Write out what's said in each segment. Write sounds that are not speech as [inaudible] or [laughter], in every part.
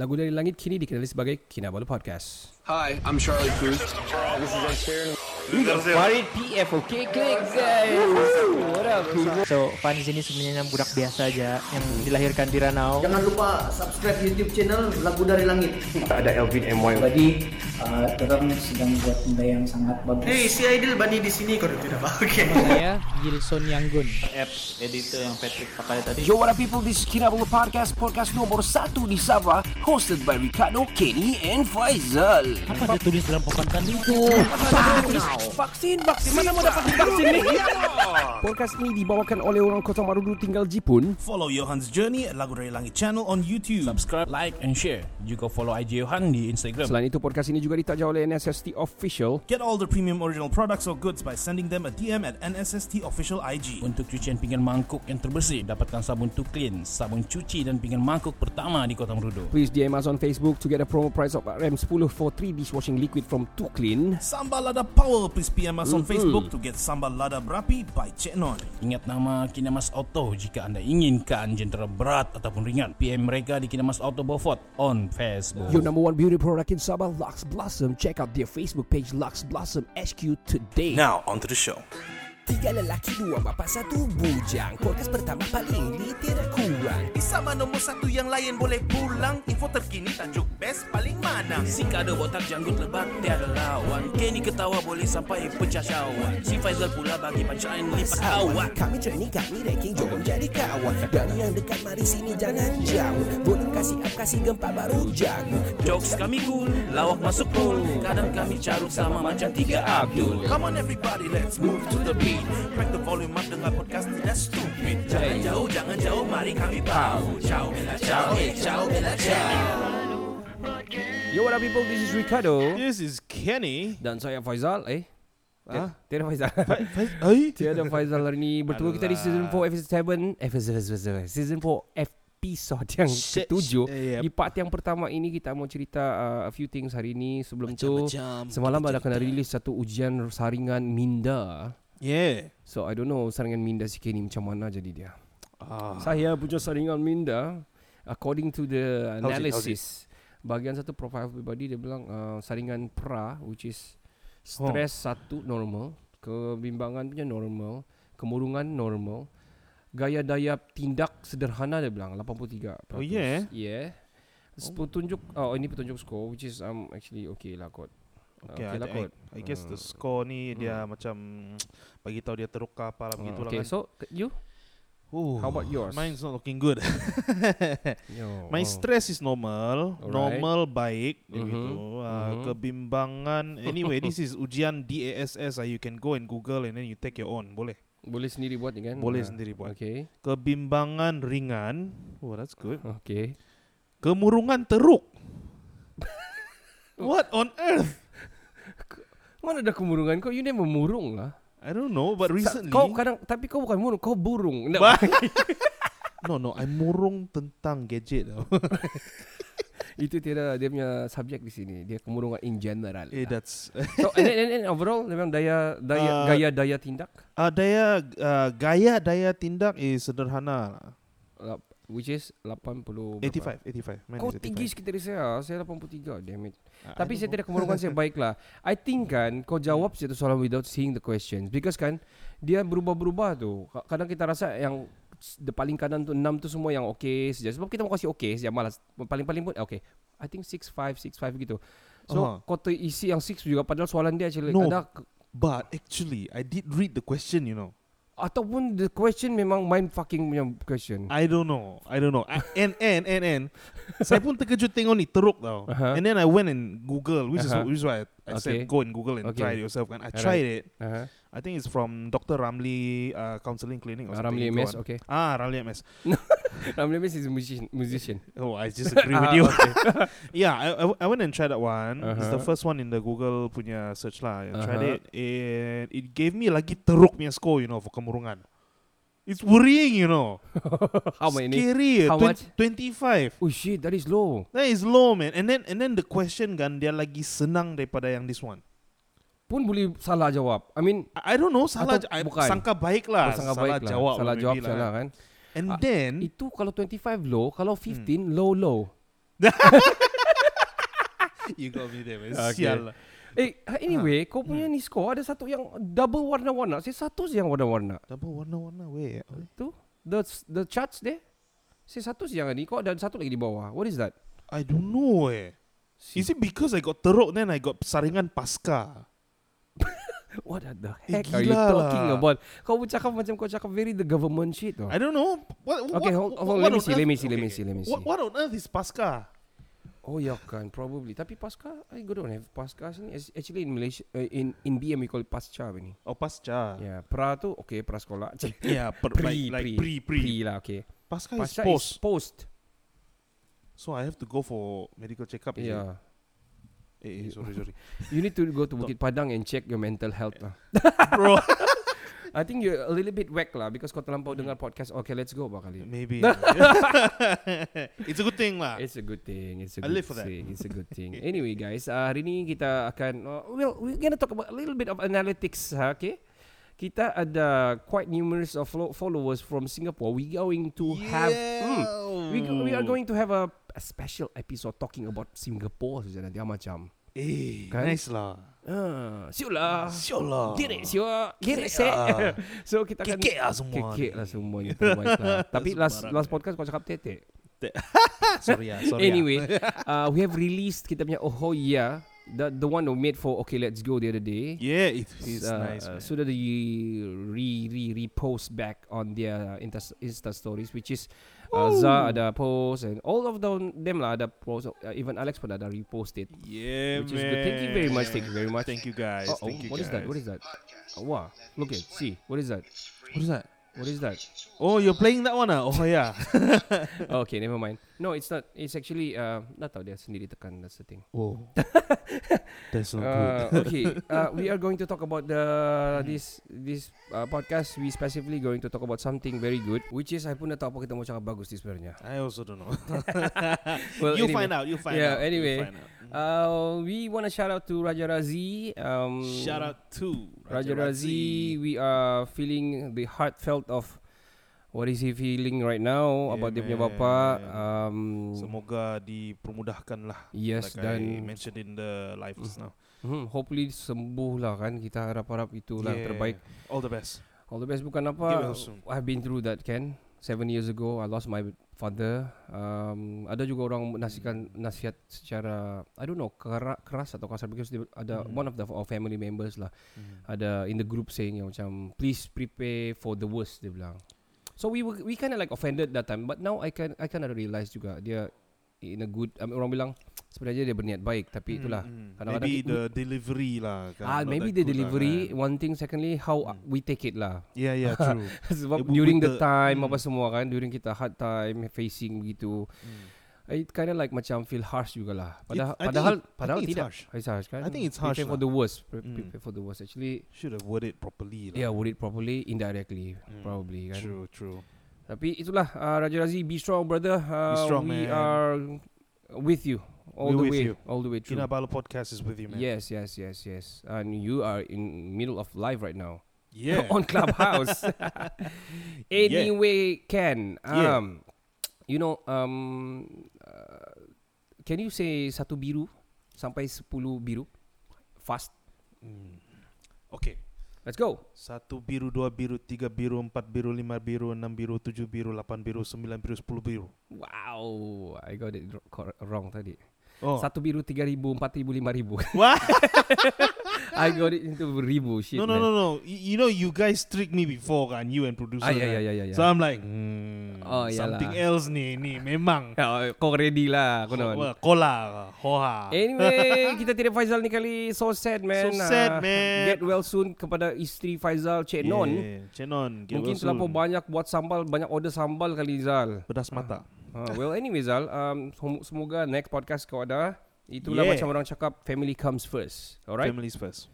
Lagu dari Langit kini dikenali sebagai Kinabalu Podcast. Hi, I'm Charlie Cruz. Farid PF Okay klik guys What up So Fan di sini sebenarnya budak biasa aja yang dilahirkan di Ranau. Jangan lupa subscribe YouTube channel Lagu Dari Langit. Ada Elvin MY. Jadi uh, orang sedang buat benda yang sangat bagus. Hey, si Aidil Bani di sini kau tidak pakai. [laughs] Saya Gilson Yanggun. Apps editor yang Patrick pakai tadi Yo, what up people? This is Kinabalu Podcast, podcast nomor satu di Sabah, hosted by Ricardo, Kenny, and Faizal. Apa dia tulis dalam papan tadi itu? Vaksin, vaksin. Mana mau dapat vaksin ni? Podcast ini dibawakan oleh orang Kota Marudu tinggal Jipun. Follow Johan's Journey at Lagu Dari Langit channel on YouTube. Subscribe, like and share. Juga follow IG Johan di Instagram. Selain itu, podcast ini juga ditaja oleh NSST Official. Get all the premium original products or goods by sending them a DM at NSST Official IG. Untuk cucian pinggan mangkuk yang terbersih, dapatkan sabun To Clean, sabun cuci dan pinggan mangkuk pertama di Kota Merudu. Please DM us on Facebook to get a promo price of RM10 for 3 dishwashing liquid from Too Clean. Sambal Lada Power. Please PM us on Facebook to get Sambal Lada Berapi by Cik Non. Ingat nama Kinamas Auto jika anda inginkan jentera berat ataupun ringan. PM mereka di Kinamas Auto Beaufort on Facebook. Your number one beauty product in Sabah, Lux Blossom. Check out their Facebook page, Lux Blossom HQ today. Now, on to the show. Tiga lelaki, dua bapa, satu bujang. Podcast pertama paling lit, tidak kurang. Di sama nombor satu yang lain boleh pulang. Info terkini tajuk best paling mana. Si kado botak janggut lebat tiada lawan Kenny ketawa boleh sampai pecah syawak Si Faizal pula bagi pancaan lipat awak Kami training, kami ranking, jom jadi kawan. Dari yang dekat, mari sini jangan jauh. Boleh kasih up, kasih gempa baru jago. Jokes kami cool, lawak masuk pool Kadang kami carut sama macam tiga Abdul Come on everybody, let's move to the beat. Crack the volume up dengan podcast tidak stupid. Jangan jauh, jangan jauh, mari kami bau Ciao, bella, ciao, eh, ciao, bella, ciao Yo, what up people? This is Ricardo. This is Kenny. Dan saya Faizal. Eh? Ah? Tiada Faizal. Hai. [laughs] Tiada Faizal hari ni bertemu kita di season 4 episode 7 episode season 4 episode yang Shit, ketujuh. yep. Di part yang pertama ini kita mau cerita uh, a few things hari ini. Sebelum tu Macam-macam semalam kita ada kena rilis satu ujian saringan Minda. Yeah. So I don't know saringan Minda si Kenny macam mana jadi dia. Ah. Saya punya saringan Minda according to the How's it? How's it? analysis bahagian satu profile pribadi dia bilang uh, saringan pra which is stress satu normal, kebimbangan punya normal, kemurungan normal, gaya daya tindak sederhana dia bilang 83%. Oh, yeah? Yeah. Oh. Petunjuk oh ini petunjuk score which is um actually okay lah kot. Okay, okay I, lah I, kot. I guess the Hmm. score ni dia macam [tsk] bagi tahu dia teruk ke apa lah Uh, begitu okay, lah kan. so you Ooh, how about yours? Mine's not looking good. [laughs] Yo, My oh. stress is normal, Alright. normal baik Mhm, begitu. Uh, mhm. Kebimbangan. Anyway, this is ujian DASS. Uh, you can go and Google and then you take your own. Boleh. Boleh sendiri buat kan? Boleh Ah, sendiri buat. Okay. Kebimbangan ringan. Oh, that's good. Okay. Kemurungan teruk. [laughs] What on earth? Mana ada kemurungan kau? You never murung lah. I don't know, but recently. Kau kadang tapi kau bukan murung, kau burung. [laughs] [laughs] No, no, I murung tentang gadget tau. [laughs] Itu tiada dia punya subjek di sini. Dia kemurungan in general. eh, lah. that's So and, then- and, then overall memang daya daya Uh, gaya daya tindak uh, daya uh, gaya daya tindak is sederhana. lah. Uh, which is 80 berapa? 85, 85. Mine Kau is 85. tinggi sikit dari saya. Saya 83. Damn it. I Tapi saya tidak kemurungan saya [laughs] baiklah. I think kan kau jawab satu soalan without seeing the questions because kan dia berubah-berubah tu. Ka- Kadang kita rasa yang the paling kanan tu 6 tu semua yang okay saja. Sebab kita mau kasih okay saja malas. Paling-paling pun okay. I think 6 5 6 5 gitu. So Aha. kau terisi yang 6 juga padahal soalan dia actually No. ada ke- But actually, I did read the question, you know. Ataupun the question memang mind fucking punya question. I don't know. I don't know. I, and and and and saya pun terkejut tengok ni teruk tau. Uh-huh. And then I went and Google, which Uh-huh. is which is why I, I Okay. said go and Google and Okay. try it yourself. And I Alright. tried it. Uh-huh. I think it's from Dr. Ramli uh, Counseling Clinic or something. Ramli MS, okay. Ah, Ramli MS. [laughs] Ramli Mes is a musician. musician. [laughs] Oh, I just agree with [laughs] Ah, you. yeah, I, I went and tried that one. It's the Uh-huh. first one in the Google punya search lah. I tried Uh-huh. it and it gave me lagi teruk punya score, you know, for kemurungan. It's worrying, you know. [laughs] How many? Scary. How Twen- much? 25. Oh shit, that is low. That is low, man. And then and then the question kan dia lagi senang daripada yang this one. Pun boleh salah jawab. I mean, I, I don't know salah I, bukan. sangka baik lah. oh, sangat salah baik lah. jawab salah lah jawab maybe salah lah. kan. And Ah, then Itu kalau 25 low, kalau 15 low low. [laughs] You got me there, man. Okay. Sial lah. Eh, uh, anyway, kau punya ni score ada satu yang double warna-warna. Saya satu je yang warna-warna. Double warna-warna, weh. Tu, the the charts there. Saya satu je yang ni. Kau ada satu lagi di bawah. What is that? I don't know, eh. Is it because I got teruk then I got saringan pasca? [laughs] What the Eh, heck are you talking lah. about? Kau bercakap macam kau cakap very the government shit. Oh. I don't know. What, what, Okay, hold- what, hold on, what let me see, let me earth- see, let me see, let me What, see. what on earth is pasca? Oh ya kan, probably. Tapi pasca, I go don't have pasca sini. Actually in Malaysia, uh, in in BM we call it pasca ni. Oh, pasca. Yeah, pra tu okay, pra sekolah. [laughs] [laughs] Yeah, per, pre, like, like pre, pre, pre. pre lah, okay. Pasca, Pasca is post. is post. So I have to go for medical checkup. is it? Yeah. Eh, eh, sorry, sorry. [laughs] You need to go to Bukit Padang and check your mental health lah. Bro. I think you're a little bit whack lah because kau terlampau dengar podcast. Okay, let's go bah kali. Maybe. [laughs] it's a good thing lah. It's a good thing. It's a I good live for that. thing. It's a good thing. anyway, guys, uh, hari ni kita akan uh, well, we're gonna talk about a little bit of analytics, ha, okay? Kita ada quite numerous of follow- followers from Singapore. We going to have hmm, we go- we are going to have a, a special episode talking about Singapore saja nanti ah, macam. Eh, Kan? nice lah. Ah, siul lah. Sial lah. It, siul. Set. ah. so kita akan Kekek lah semua Kekek lah semuanya lah. [laughs] Tapi last last podcast kau cakap tetek. [laughs] sorry ah, sorry. Anyway, [laughs] uh, we have released kita punya Oh Yeah, the the one we made for Okay Let's Go the other day. ah. Yeah, it feels uh, nice. uh, man. sudah di re re repost back on their Insta, Insta stories, which is uh, Za ada post and all of them, them lah ada post. Uh, even Alex pun ada repost it. yeah, which man. is good. Thank you very much. Thank you very much. Thank you guys. Uh, oh, Thank you what is that? What is that? Oh, wow, look at see. What is that? What is that? What is that? Oh, you're playing that one ah? Oh yeah. [laughs] okay, never mind. No, it's not. It's actually uh, not tahu dia sendiri tekan. That's the thing. oh. [laughs] That's not Uh, good. okay, [laughs] uh, we are going to talk about the this this uh, podcast. We specifically going to talk about something very good, which is I pun dah tahu apa kita mau cakap bagus ni sebenarnya. I also don't know. Well, you anyway. find out. You find Yeah, out. you anyway. find out. Uh, we want to shout out to Raja Razi. Um, Shout out to Raja Razi. We are feeling the heartfelt of what is he feeling right now Yeah, about dia punya bapa. Um, Semoga dipermudahkan lah. yes like dan I mentioned in the live just now. hmm, hopefully sembuh lah kan. Kita harap-harap itulah yang Yeah. terbaik. All the best. All the best bukan apa. I've been through that Ken Seven years ago I lost my father. Um, Ada juga orang nasihatkan Nasihat secara I don't know kera, Keras atau kasar. Because dia ada Mhm. One of the our family members lah. Mhm. Ada in the group saying yang macam Please prepare for the worst Dia bilang. So we were, we kind of like offended that time. But now I can I kind of realize juga Dia in a good mean, Orang bilang [tsk] Sebenarnya dia berniat baik Tapi itulah Mm, mm. kadang-kadang Maybe kita- the delivery lah. kan, Ah, maybe the lah, delivery kan. One thing Secondly How Hmm. we take it lah Yeah, yeah, true. [laughs] Sebab but during the the- time mm. apa semua kan During kita hard time Facing begitu Mm. It kind of like macam feel harsh jugalah Padahal It- padahal, it- padahal it's tidak harsh. It's harsh kan I think it's Prepare harsh for lah. the worst Pre- Mm. Prepare for the worst Actually Should have worded properly lah. Yeah word it properly Indirectly Mm. Probably kan True, true. Tapi itulah uh, Raja Razi Be strong brother uh, strong, We man. are With you All We're the way you. All the way through Kinabalu podcast is with you, man. Yes yes yes yes And you are in middle of life right now Yeah. [laughs] on Clubhouse. [laughs] anyway, Ken, Yeah. um, you know, um, uh, can you say satu biru sampai sepuluh biru fast? Mm. Okay. Let's go. Satu biru, dua biru, tiga biru, empat biru, lima biru, enam biru, tujuh biru, lapan biru, sembilan biru, sepuluh biru. Wow, I got it wrong tadi. Oh. Satu biru, tiga ribu, empat ribu, lima ribu. [laughs] What? I got it into ribu. Shit, no, no, man. no, no. You know, you guys tricked me before, kan? You and producer. Ah, yeah, kan? yeah, yeah, yeah, yeah. So I'm like, hmm, Oh, something yalah. else ni, ni memang. [laughs] Oh, kau ready lah, konon. Well, Kola, hoha. Anyway, [laughs] kita tidak Faizal ni kali So sad man So sad, Ah, man. Get well soon kepada isteri Faizal Cik Non Yeah, Cik Non. Mungkin well soon. banyak buat sambal Banyak order sambal kali Zal Pedas mata. uh, Well anyway Zal um, sem- Semoga next podcast kau ada. Itulah Yeah. macam orang cakap Family comes first. Alright? Families first.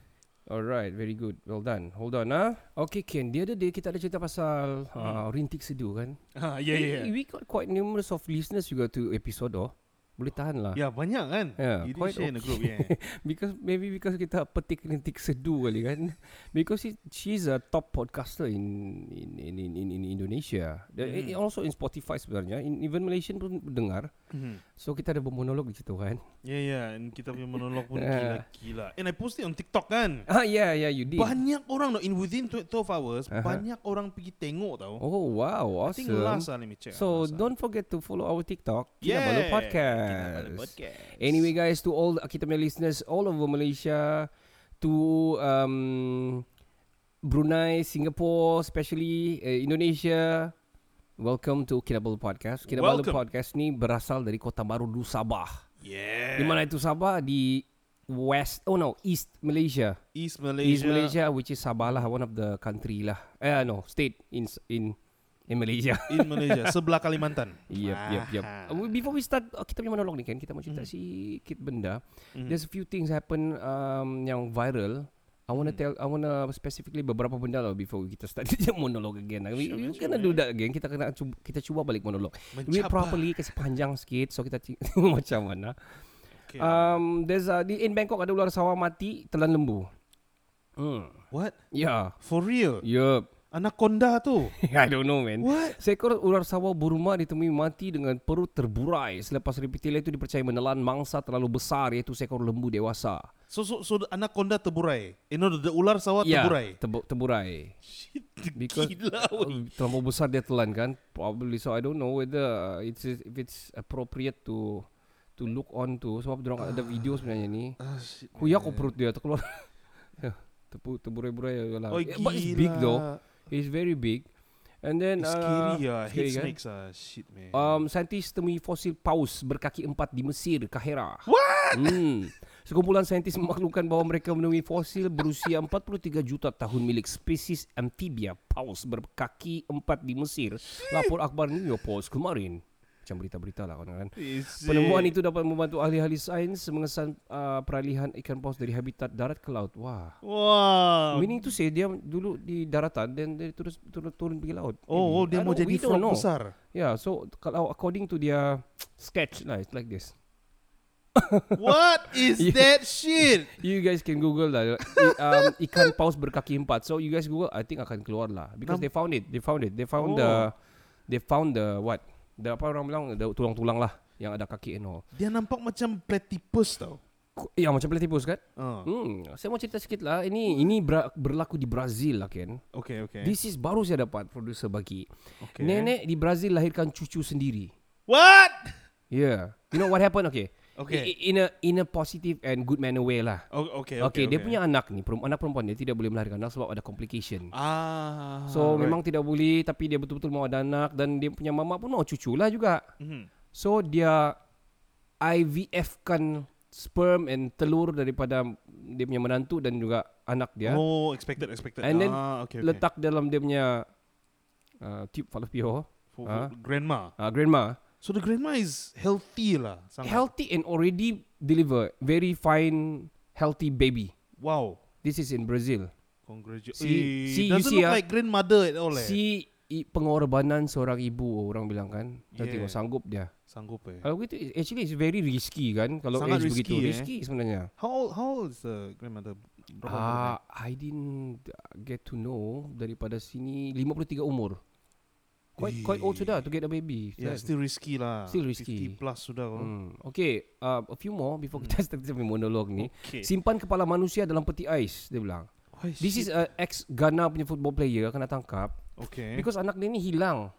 Alright very good. Well done. Hold on ah. Okay Ken The other day kita ada cerita pasal uh, Rintik Seduh kan? [laughs] Ah, yeah, yeah, We, we got quite numerous of listeners juga to episode oh Boleh tahan lah. Ya banyak kan Yeah, You quite share in the group okay. yeah. [laughs] because maybe because kita petik rintik sedu kali kan. [laughs] Because she, she's a top podcaster in in in in, in, in Indonesia. Mm. also in Spotify sebenarnya. In, even Malaysian pun dengar. Mhm. So kita ada bermonolog di situ kan. Yeah yeah And kita punya monolog pun [laughs] Yeah. gila-gila And I post it on TikTok kan Ah yeah yeah you did. Banyak orang no, In within 12 hours Aha. Banyak orang pergi tengok tau Oh wow, I think awesome. last lah let me check So last lah. don't forget to follow our TikTok Yeah Kinabalu Podcast. Podcast. Anyway guys, to all kita punya listeners all over Malaysia, to um, Brunei, Singapore, especially uh, Indonesia, welcome to Kinabalu Podcast. Kinabalu Welcome. Podcast ni berasal dari Kota Baru Du Sabah. Yeah Di mana itu Sabah di West, oh no, East Malaysia. East Malaysia East Malaysia, which is Sabah lah, one of the country lah. Eh no, state in in in Malaysia. [laughs] In Malaysia Sebelah Kalimantan Yep, yep, yep. Uh, Before we start uh, kita punya monolog ni kan, kita mau cerita sikit benda. Mhm. There's a few things happen um, yang viral. I wanna Hmm. tell, I wanna specifically beberapa benda lah before kita start [laughs] the monolog again. We, Sure, we sure, gonna do that again. Kita kena cuba, kita cuba balik monolog. Mencabar. properly, kasi panjang sikit. So kita [laughs] macam mana. okay. Um, there's a, di in Bangkok ada ular sawah mati telan lembu. Hmm. What Yeah. For real Yup. Anaconda tu [laughs] I don't know man. What Seekor ular sawah Burma ditemui mati dengan perut terburai selepas reptil itu dipercaya menelan mangsa terlalu besar iaitu seekor lembu dewasa. So so so anaconda terburai You know the, the ular sawah Ya, terburai tebu, terburai. Shit [laughs] Because Gila uh, terlalu besar dia telan kan. Probably so I don't know whether uh, it's if it's appropriate to to look on to sebab dia orang ada video sebenarnya ni. Ah, shit, Kuyak perut dia terkeluar. [laughs] Tepu terburai-burai lah. Oh, Eh, But it's big though. It's very big. And then It's uh, scary ah. Scary kan? snakes ah. Shit man. Um, saintis temui fosil paus berkaki empat di Mesir, Kahira. What? Hmm. Sekumpulan saintis memaklumkan bahawa mereka menemui fosil berusia 43 juta tahun milik spesies amphibia paus berkaki empat di Mesir. Lapor akhbar New York Post kemarin. Macam berita-berita lah kan. Is Penemuan it? itu dapat membantu ahli-ahli sains mengesan uh, peralihan ikan paus dari habitat darat ke laut. Wah. Wow. Meaning to say dia dulu di daratan dan dia terus turun turun pergi laut. Oh, oh dia mau jadi frog know. besar. Yeah, so kalau according to their sketch lah, it's like this. [laughs] What is [laughs] Yeah. that shit? [laughs] You guys can Google lah. I, um, ikan paus berkaki empat. So you guys Google, I think akan keluar lah because Nam- they found it. They found it. They found Oh. the, they found the what? Apa orang bilang tulang-tulang lah yang ada kaki and all. Dia nampak macam platypus tau. Ya macam platypus kan? Uh. Hmm, saya mau cerita sikit lah. Ini ini ber, berlaku di Brazil lah Ken. Okay, okay. This is baru saya dapat producer bagi. okay. Nenek di Brazil lahirkan cucu sendiri. What? Yeah. You know what happened? Okay. Okay. In a in a positive and good manner way lah. Oh, okay, Okay, okay, dia punya anak ni, perum- anak perempuan dia tidak boleh melahirkan anak sebab ada complication. Ah. So right. memang tidak boleh tapi dia betul-betul mau ada anak dan dia punya mama pun mau cucu lah juga. Mhm. So dia IVF kan sperm and telur daripada dia punya menantu dan juga anak dia. Oh, expected, expected. And then ah, okay, okay. Letak dalam dia punya uh, tube fallopian ah. grandma. uh, grandma. So the grandma is healthy lah. Sangat. Healthy and already deliver very fine healthy baby. Wow. This is in Brazil. Congratulations. See- see, you doesn't see look ah. like grandmother at all eh. Si i, pengorbanan seorang ibu orang bilang kan. Yeah. tengok sanggup dia. Sanggup eh. Kalau begitu actually it's very risky kan kalau Sangat age begitu risky, eh. risky sebenarnya. How old, how old is the grandmother? Ah, I didn't get to know daripada sini 53 umur. Quite quite old sudah to get a baby. Yeah, Kan? still risky lah. Still risky. 50 plus sudah. Hmm. Hmm. Okay, uh, a few more before kita start sampai monolog ni. Okay. Simpan kepala manusia dalam peti ais, dia bilang. Why This is a ex Ghana punya football player kena tangkap Okay. because anak dia ni hilang.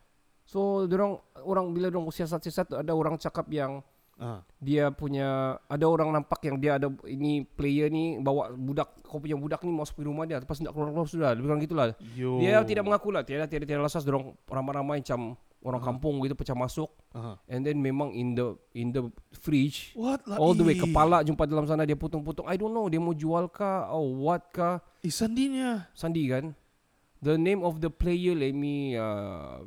So, orang orang bila orang siasat-siasat ada orang cakap yang ah. dia punya ada orang nampak yang dia ada ini player ni bawa budak kau punya budak ni masuk ke rumah dia lepas tak keluar-keluar sudah lebih kurang gitulah Yo. dia tidak mengaku lah tiada tiada tiada lasas dorong ramai-ramai macam orang kampung gitu pecah masuk Aha. and then memang in the in the fridge What lah? all the way kepala jumpa dalam sana dia potong-potong I don't know dia mau jual kah or what kah Eh, sandinya. Sandi kan the name of the player let me uh,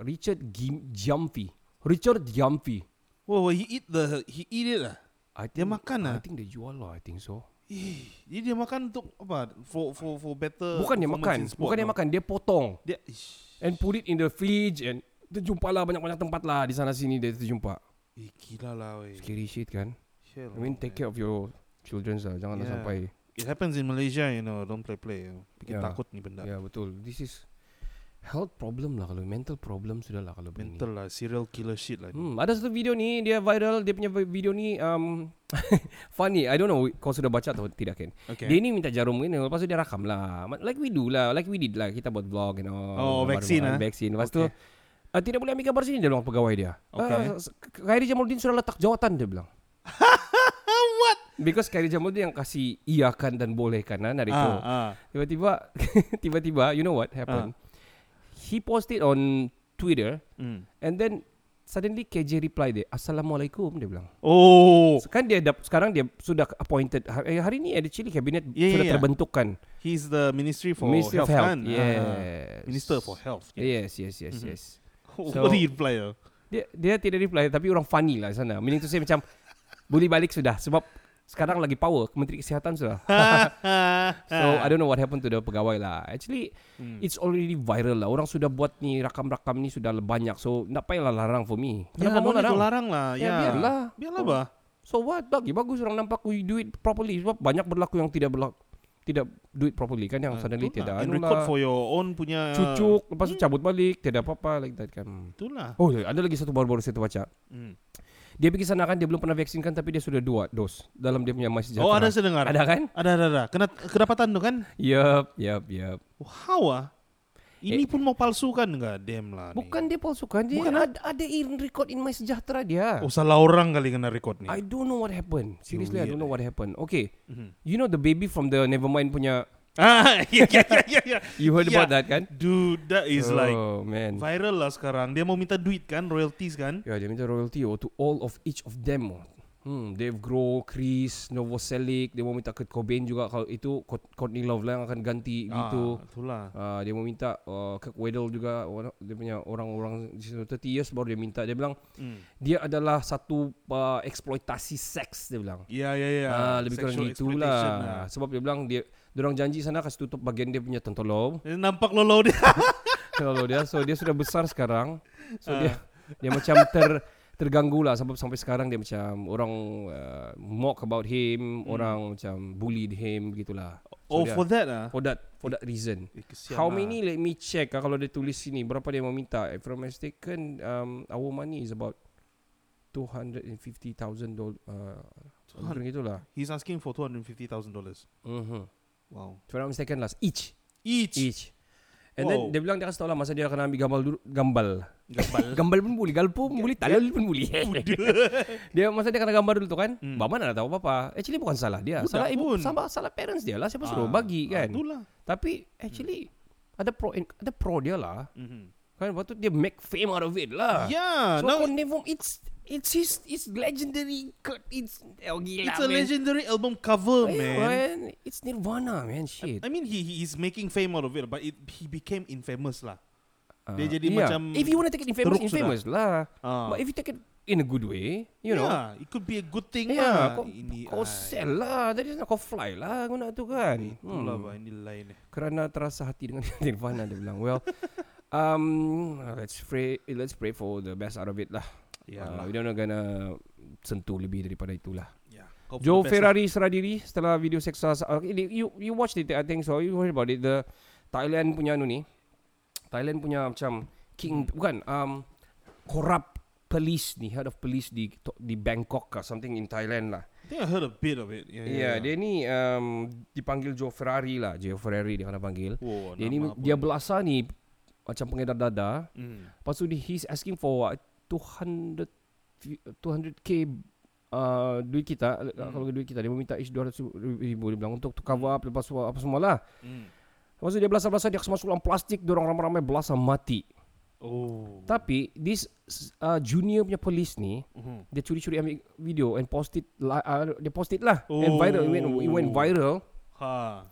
Richard Gim- Giamfi Richard Giamfi Whoa, whoa, he eat the he eat it lah. I Dia makan I lah. think dia jual lah I think so Eh, jadi dia makan untuk apa? For for for better. Bukan dia makan sport, Bukan dia no? makan Dia potong Dia ish. And put it in the fridge And Terjumpa lah banyak-banyak tempat lah Di sana sini dia terjumpa Eh, gila lah, weh. Scary shit kan. Shit I mean lah, take man. care of your children lah. Janganlah Yeah. sampai. It happens in Malaysia, you know. Don't play play. Bikin Yeah. takut ni benda. Ya betul. This is health problem lah kalau mental problem sudah lah kalau begini. Mental lah, serial killer shit lah. Hmm, ada satu video ni dia viral dia punya video ni um, [laughs] funny. I don't know kau sudah baca atau tidak kan. Okay. Dia ni minta jarum ini lepas tu dia rakam lah. Like we do lah, like we did lah. Kita buat vlog you know. Oh, vaksin, gambar ah? Vaksin. Lepas tu Okay. uh, tidak boleh ambil gambar sini dia bilang pegawai dia. Okay. Ah, s- Khairi Jamaluddin sudah letak jawatan dia bilang. [laughs] What? Because Khairi Jamaluddin yang kasih iakan dan bolehkan kan hari itu. Ah, ah. Tiba-tiba [laughs] tiba-tiba you know what happened? He posted on Twitter Mm. and then suddenly KJ reply dia Assalamualaikum dia bilang. Oh, Kan dia dap, sekarang dia sudah appointed hari, hari ni actually kabinet Yeah, sudah yeah, yeah. terbentuk kan. he's the Ministry for Ministry Health, of Health. kan? Ah, Yes. Minister for Health. Yeah. Yes, yes, yes, Mhm. yes. [laughs] what did he reply? ah? Dia dia tidak reply tapi orang funny lah sana. Meaning to say macam boleh balik sudah sebab sekarang lagi power Kementeri Kesihatan sudah. [laughs] so I don't know what happened to the pegawai lah. Actually Hmm. it's already viral lah. Orang sudah buat ni rakam-rakam ni sudah banyak. So tak payahlah larang for me. Ya, Kenapa mau need to larang? larang lah. Ya, Ya, biarlah. Biarlah bah. So what? Bagi bagus orang nampak we do it properly sebab banyak berlaku yang tidak berlaku tidak do it properly kan yang suddenly Betul tidak lah. And anu record lah. for your own punya cucuk lepas tu cabut balik tidak apa-apa like that kan. Itulah. Oh, ada lagi satu baru-baru saya tu baca. Hmm. Dia pergi sana kan dia belum pernah vaksinkan tapi dia sudah dua dos dalam dia punya masjid. Oh, ada saya dengar. Ada kan? Ada, ada, ada. Kena kedapatan tu kan? Yup, yup, yup. How ah? Ini pun mau palsukan enggak? Damn lah. ni. Eh. Bukan dia palsukan, dia Bukan, ada, ada in record in my sejahtera dia. Oh, salah orang kali kena record ni. I don't know what happened. Seriously, I Weird don't know what happened. Okay, Mhm. you know the baby from the Nevermind punya. Ah, yeah, [laughs] yeah, yeah, yeah, yeah. You heard Yeah. about that kan? Dude, that is oh, like man. viral lah sekarang. Dia mau minta duit kan, royalties kan? Ya, dia minta royalty oh, to all of each of them. oh. Hmm, Dave Grohl, Chris, Novoselic, dia mau minta Kurt Cobain juga kalau itu Court- Courtney Love lah yang akan ganti gitu. Ah, itulah. Uh, dia mau minta uh, Kirk Weddle juga orang- dia punya orang-orang di situ 30 years baru dia minta dia bilang Hmm. dia adalah satu uh, eksploitasi seks dia bilang. Ya, ya, ya. Ah, lebih kurang Sexual gitulah. exploitation lah. Sebab dia bilang dia orang janji sana kasih tutup bagian dia punya tentolong Eh, Nampak lolo dia. [laughs] kalau dia so dia sudah besar sekarang. So Ah. dia dia macam ter terganggu lah sebab sampai sekarang dia macam orang uh, mock about him, orang macam bullied him begitulah. Hmm. So oh, dia- for that ah. for that for that reason. Eh, How lah. many let me check ah, kalau dia tulis sini berapa dia mau minta. If I'm mistaken um, our money is about 250,000 dollars uh, macam gitulah. He's asking for $250,000. Mhm. Wow. If I'm mistaken lah each Each. each. And Wow. then dia bilang dia kasih tahu lah masa dia akan ambil gambar dulu gambal. Gambal. [laughs] Gambal pun boleh, galpo pun boleh, talal pun boleh. [laughs] dia masa dia kena gambar dulu tu kan. Hmm. Hmm. Bapa nak tahu apa-apa. Actually bukan salah dia. Budak salah ibu pun. sama salah parents dia lah. Siapa suruh Ah, bagi ah, kan. Itulah. Tapi actually ada pro ada pro dia lah. Mhm. Kan lepas tu dia make fame out of it lah. Yeah, So now kau never it's it's his it's legendary it's oh, gila it's a man. legendary album cover, Yeah, man. It's Nirvana man shit. I mean, he he is making fame out of it, but it, he became infamous lah. dia Ah, jadi yeah. macam If you want to take it infamous, infamous lah. Ah. But if you take it in a good way, you know. yeah, it could be a good thing lah. Yeah, kau, ini kau ay, sell lah. Dari sana kau fly lah guna tu kan. Itulah bah, ini lain eh. Kerana terasa hati dengan [laughs] Nirvana dia bilang. Well, um, let's pray, let's pray for the best out of it lah. Ya Uh, lah. we don't know gonna sentuh lebih daripada itulah. Yeah. Hope Joe lah. Ferrari serah diri setelah video seksual. Uh, you you watched it I think so. You heard about it the Thailand punya anu ni. Thailand punya macam king bukan um corrupt police ni head of police di di Bangkok or something in Thailand lah. I think I heard a bit of it. Yeah, Ya, yeah, dia ni um, dipanggil Joe Ferrari lah. Joe Ferrari dia kena panggil. Wow, dia ni dia ni? belasa ni macam pengedar dada. Hmm. Lepas tu dia, he's asking for what, 200 fi- 200k uh, duit kita Hmm. kalau duit kita dia meminta each 200 ribu dia bilang untuk to cover up lepas tu apa semua lah. Hmm. Lepas tu dia belasa-belasa dia masuk dalam plastik dia orang ramai-ramai belasa mati. Oh. Tapi this uh, junior punya polis ni Mhm. dia curi-curi ambil video and post it uh, dia post it lah and Oh. viral it went, it went viral Ha.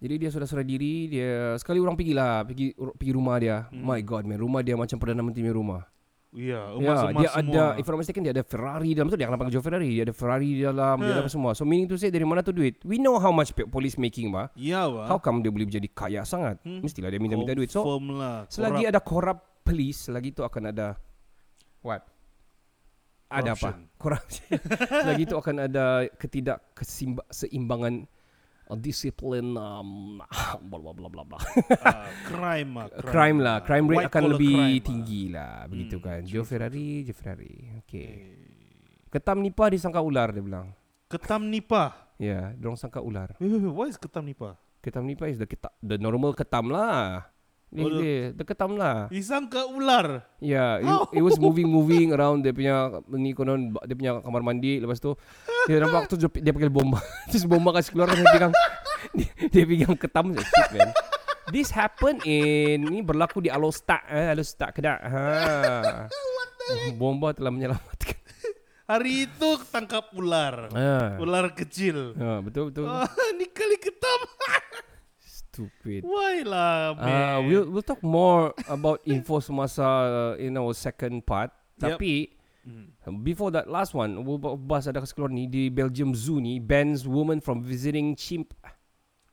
jadi dia sudah serah diri dia sekali orang pergi lah pergi pergi rumah dia Hmm. my god man rumah dia macam perdana menteri punya rumah ya emas-emas dia semua. ada if I'm not mistaken dia ada Ferrari dalam tu dia akan panggil Joe Ferrari dia ada Ferrari dalam dia ada Huh. apa semua so meaning to say dari mana tu duit we know how much police making bah Ya, bah. how come dia boleh jadi kaya sangat Hmm. mestilah dia minta-minta duit so lah. selagi Corrupt. ada corrupt police selagi tu akan ada what ada apa? Corruption. [laughs] Selagi itu akan ada ketidak keseimbangan disiplin um, [laughs] bla bla bla bla bla. Ah, [laughs] crime lah. crime lah, crime rate White akan lebih crime lah. tinggi lah, begitu Hmm, kan. Joe Ferrari, Joe Ferrari. Okay. Ketam nipah disangka ular dia bilang. Ketam nipah. Ya, yeah, dorong sangka ular. Wait, wait, wait. What is ketam nipah? Ketam nipah is the ketam, the normal ketam lah. Oh, dia, the ketam lah. Disangka ular. Ya, yeah, it, it was moving moving around dia punya ni konon dia punya kamar mandi lepas tu dia nampak tu dia, dia pakai bomba. [laughs] Terus bomba kasih keluar dia pegang dia, [laughs] dia pegang ketam shit man. This happen in ni berlaku di Alostak eh Alostak Kedah. Ha. Bomba telah menyelamatkan. Hari itu tangkap ular. Ha. Ular kecil. Ha, betul betul. Ah, [laughs] ni kali ketam. Stupid. Why lah, man? Uh, we'll we'll talk more about info semasa uh, in our second part. Yep. Tapi before that last one, bahas ada kasi keluar ni di Belgium Zoo ni bans woman from visiting chimp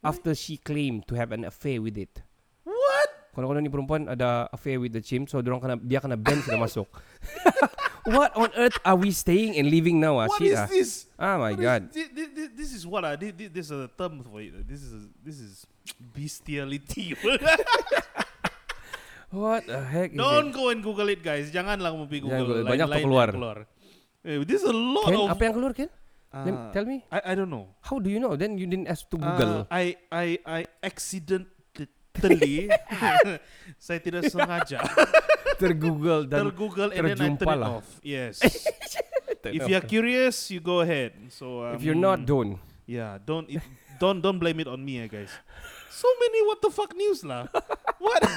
after she claimed to have an affair with it. What? Kalau-kalau ni perempuan ada affair with the chimp, so dorang kena dia kena ban sila masuk. [laughs] What on earth are we staying and living now? Ah, What shit is ah. this? Oh my What is- god. thi- thi- thi- This, is what? Uh, this, this is a term for it. This is this is bestiality. [laughs] What the heck is Don't it? go and Google it, guys. Janganlah mau pergi Jangan Google. Google. Banyak Lain-lain terkeluar. yang keluar. Eh, this is a lot Ken, of. apa yang keluar Ken? Lem- Ah, tell me. I I don't know. How do you know? Then you didn't ask to Uh, Google. I I I accidentally [laughs] [laughs] saya tidak sengaja [laughs] Tergoogle dan tergoogle and then I turn it off. Yes. [laughs] If you're curious, you go ahead. So um, If you're not, don't. yeah, don't it, don't don't blame it on me, eh, guys. So many what the fuck news lah. what? [laughs]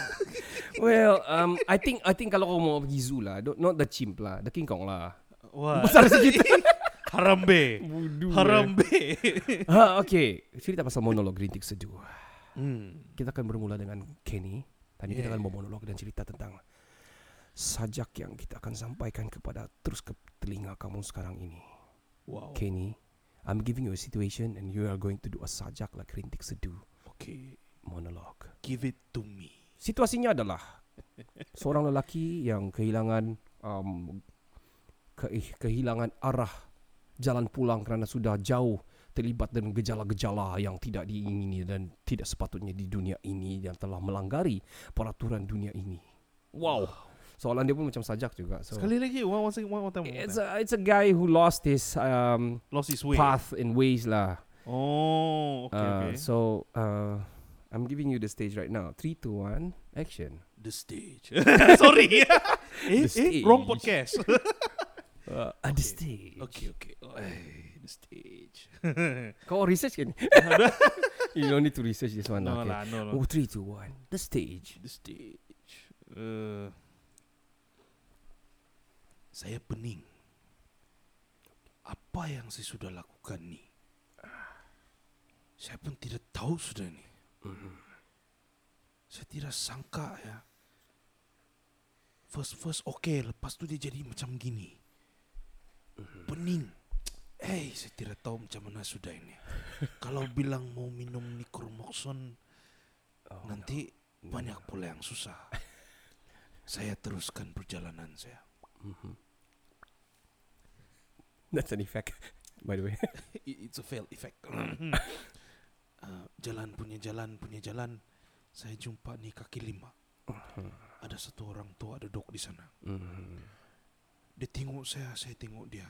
Well, um, I think I think kalau kau mau pergi zoo lah, not the chimp lah, the king kong lah. What? Besar sikit. Harambe. Bodoh, Harambe. ha, okay. Cerita pasal monolog Rintik Seduh. Hmm. Kita akan bermula dengan Kenny. Tadi kita Yeah. akan bermonolog dan cerita tentang sajak yang kita akan sampaikan kepada terus ke telinga kamu sekarang ini. Wow. Kenny, I'm giving you a situation and you are going to do a sajak like Rintik Seduh Okay. monolog. Give it to me. Situasinya adalah [laughs] seorang lelaki yang kehilangan um, ke- kehilangan arah jalan pulang kerana sudah jauh terlibat dengan gejala-gejala yang tidak diingini dan tidak sepatutnya di dunia ini yang telah melanggari peraturan dunia ini. Wow. Soalan dia pun macam sajak juga. So Sekali lagi, one, one, one time. One more it's time. a it's a guy who lost his um, Lost his way. path and ways lah. Oh, okay, Uh, okay. So uh, I'm giving you the stage right now. Three, two, one, action. The stage. [laughs] Sorry. [laughs] eh, The eh, wrong stage. podcast. [laughs] Uh, At the stage. okay, okay. Oh, eh, the stage. Kau research kan? you don't need to research this one. no okay. lah, no, no. Oh, three, two, one. The stage. The stage. Uh, saya pening. Apa yang saya sudah lakukan ni? Saya pun tidak tahu sudah ni. Saya tidak sangka ya. First first okay, lepas tu dia jadi macam gini. Pening. Eh, saya tidak tahu macam mana sudah ini. [laughs] Kalau bilang mau minum Nicromoxon, nanti banyak pula yang susah. [laughs] saya teruskan perjalanan saya. [laughs] That's an effect, [laughs] by the way. [laughs] It's a fail effect. [coughs] [coughs] uh, jalan punya jalan punya jalan, saya jumpa ni kaki lima. Ada satu orang tua duduk di sana. Dia tengok saya, saya tengok dia.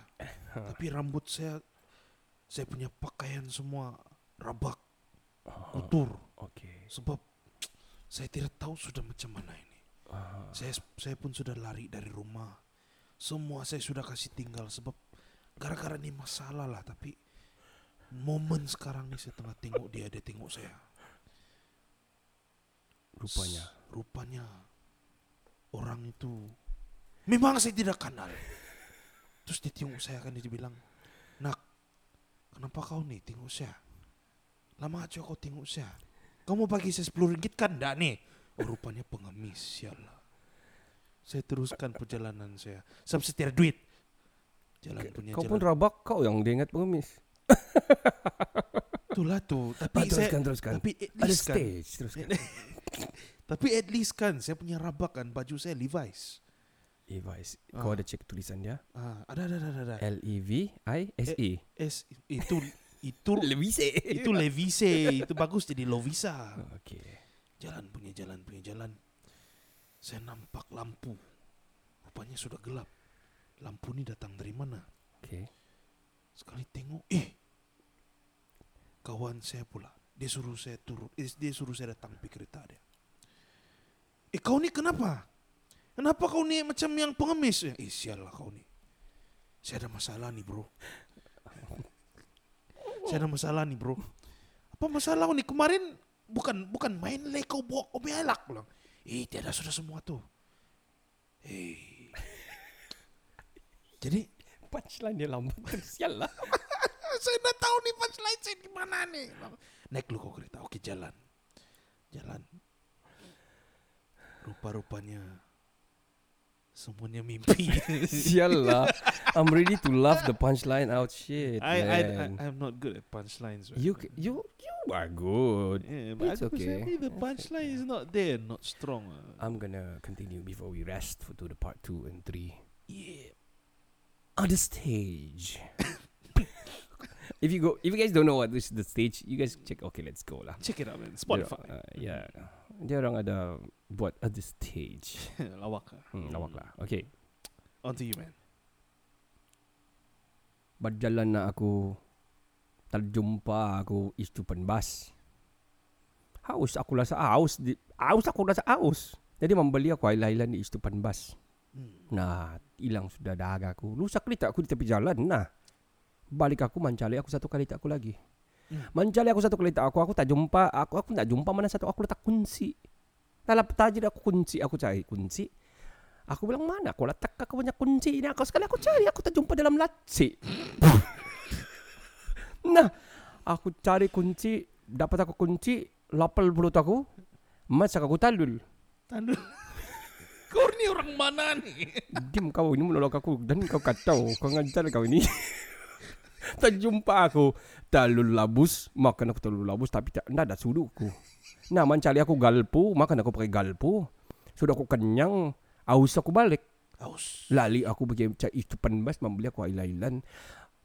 Tapi rambut saya, saya punya pakaian semua rabak, kotor. okay. Sebab [tsk] saya tidak tahu sudah macam mana ini. Saya saya pun sudah lari dari rumah. Semua saya sudah kasih tinggal sebab gara-gara ini masalah lah. Tapi momen sekarang ni saya tengah tengok dia, dia tengok saya. Rupanya. S- Rupanya orang itu memang saya tidak kenal. Terus dia tengok saya kan dia bilang, nak kenapa kau nih tengok saya? Lama aja kau tengok saya. Kamu bagi saya 10 ringgit kan enggak nih? Oh rupanya pengemis, sialah. Saya teruskan perjalanan saya. Sebab saya tidak duit. Jalan punya Kau jalan. pun rabak, kau yang dia ingat pengemis. Itulah tuh. Tapi Ah, saya, teruskan, teruskan. Tapi at Ada least kan. stage, teruskan. [laughs] Tapi at least kan saya punya rabak kan baju saya Levi's. Levi's. Ah. Kau ada cek tulisan dia? Ah, ada ada ada ada. ada. L E V I S E. S itu itu [laughs] Levi's. itu Levise itu bagus jadi Lovisa. Okay. Jalan punya jalan punya jalan. Saya nampak lampu. Rupanya sudah gelap. Lampu ini datang dari mana? Okay. Sekali tengok, eh, kawan saya pula. Dia suruh saya turun, eh, dia suruh saya datang pergi kereta dia. Eh kau ni kenapa? Kenapa kau ni macam yang pengemis? Eh sial lah kau ni. Saya ada masalah nih bro. Saya ada masalah nih bro. Apa masalah kau ni? Kemarin bukan bukan main le kau bawa kau belak bilang. Eh tiada sudah semua tuh. Eh. Jadi Punchline dia lambat. [laughs] Sial lah. [laughs] saya dah tahu nih punchline saya di mana nih. Naik lu kau kereta. Oke jalan. Jalan. Rupa-rupanya semuanya mimpi. [laughs] Sial lah. I'm ready to laugh the punchline out. Shit, I, I, I. I'm not good at punchlines. man. you, c- you, you are good. yeah, but it's okay. the punchline is not there, not strong. ah. I'm gonna continue before we rest for to the part two and three. yeah. On the stage. [laughs] if you go, if you guys don't know what this is the stage, you guys check. Okay, let's go lah. Check it out, man. Dia- Spotify. uh, yeah. Dia orang ada buat at the stage. [laughs] Lawak. ah. Hmm, lawak lah. Okay. On to you, man. Berjalan na aku terjumpa aku istupan bas. Haus aku rasa haus. Di, haus aku rasa haus. Jadi membeli aku air-airan di istupan bas. Hmm. Nah, hilang sudah dahaga aku. Rusak kereta aku di tepi jalan. Nah, balik aku mencari aku satu kereta aku lagi. Hmm. Mencari aku satu kereta aku, aku tak jumpa. Aku aku tak jumpa mana satu aku letak kunci. Dalam tajir aku kunci, aku cari kunci. Aku bilang mana? Aku letak aku punya kunci ini. Aku sekali aku cari, aku tak jumpa dalam laci. [laughs] nah, aku cari kunci, dapat aku kunci, lapel perut aku, masak aku talul. Tandul. [laughs] Kau ni orang mana nih? Diam kau ini menolak aku dan kau kacau kau ngajar kau ini. [laughs] tak jumpa aku talul labus makan aku talul labus tapi tak ada suduku. Nah mencari aku galpu makan aku pakai galpu. Sudah aku kenyang aus aku balik. Aus. Lali aku pergi cari istupan bas membeli aku ailan.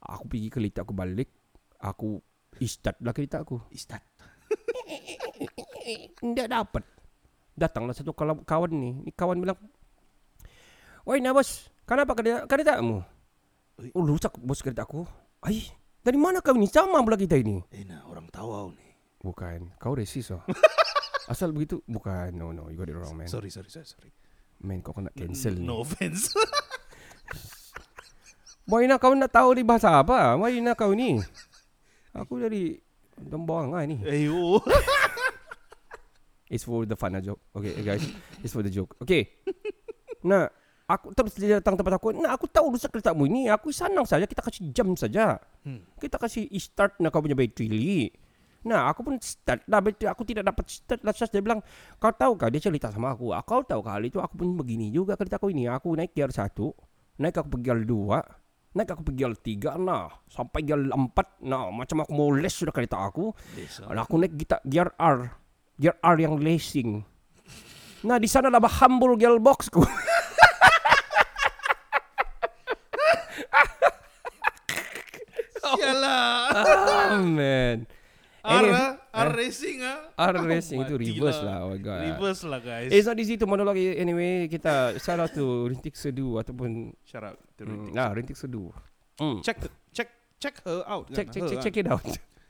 Aku pergi kereta aku balik. Aku istart lah kereta aku. Istat. [laughs] Tidak dapat. Datanglah satu kawan, kawan ni. Ni kawan bilang, Woi Nabos, kenapa kereta, keretamu? Ui. Oh rusak bos kereta aku. Ay, dari mana kau ni? Sama pula kita ini. Eh nah, orang tahu nih. Bukan, kau resis oh. [laughs] Asal begitu? Bukan, no no, you got it wrong man. Sorry, sorry, sorry, sorry. Man, kau kena cancel ni. No offense. [laughs] Boy nak kau nak tahu ni bahasa apa? Boy nak kau ni. [laughs] Aku dari Tembuanga ni. Ayo. It's for the fun joke. Okay, guys. It's for the joke. Okay. [laughs] Nah, aku terus dia datang tempat aku. Nah, aku tahu rusak keretamu ini. Aku senang saja. Kita kasih jam saja. Hmm. Kita kasih start nak kau punya bateri li. Nah, aku pun start lah bateri. Aku tidak dapat start lah. Dia bilang, kau tahu kah? Dia cerita sama aku. "Ah, Kau tahu kah hal itu? Aku pun begini juga kereta aku ini. Aku naik gear satu. Naik aku pergi gear dua. Naik aku pergi gear tiga. Nah, sampai gear empat. Nah, macam aku mau les sudah kereta aku. Kalau aku naik gear R. Gear R yang racing. Nah, di sana lah humble gearboxku. Sialah. oh, man. R, ah, R eh, racing ah. R racing itu reverse lah. lah. Oh my god. Reverse lah guys. It's not easy to monologue anyway. Kita shout out to Rintik Sedu ataupun Shout out to mm, Rintik. nah, Rintik Sedu. Mm. Check check check her out. Check, kan? check, Her, check, ah. check it out.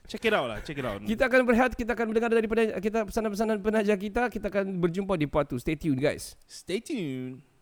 Check it out lah, check it out. kita akan berehat, kita akan mendengar daripada kita pesanan-pesanan penaja kita. Kita akan berjumpa di part 2. Stay tuned guys. Stay tuned.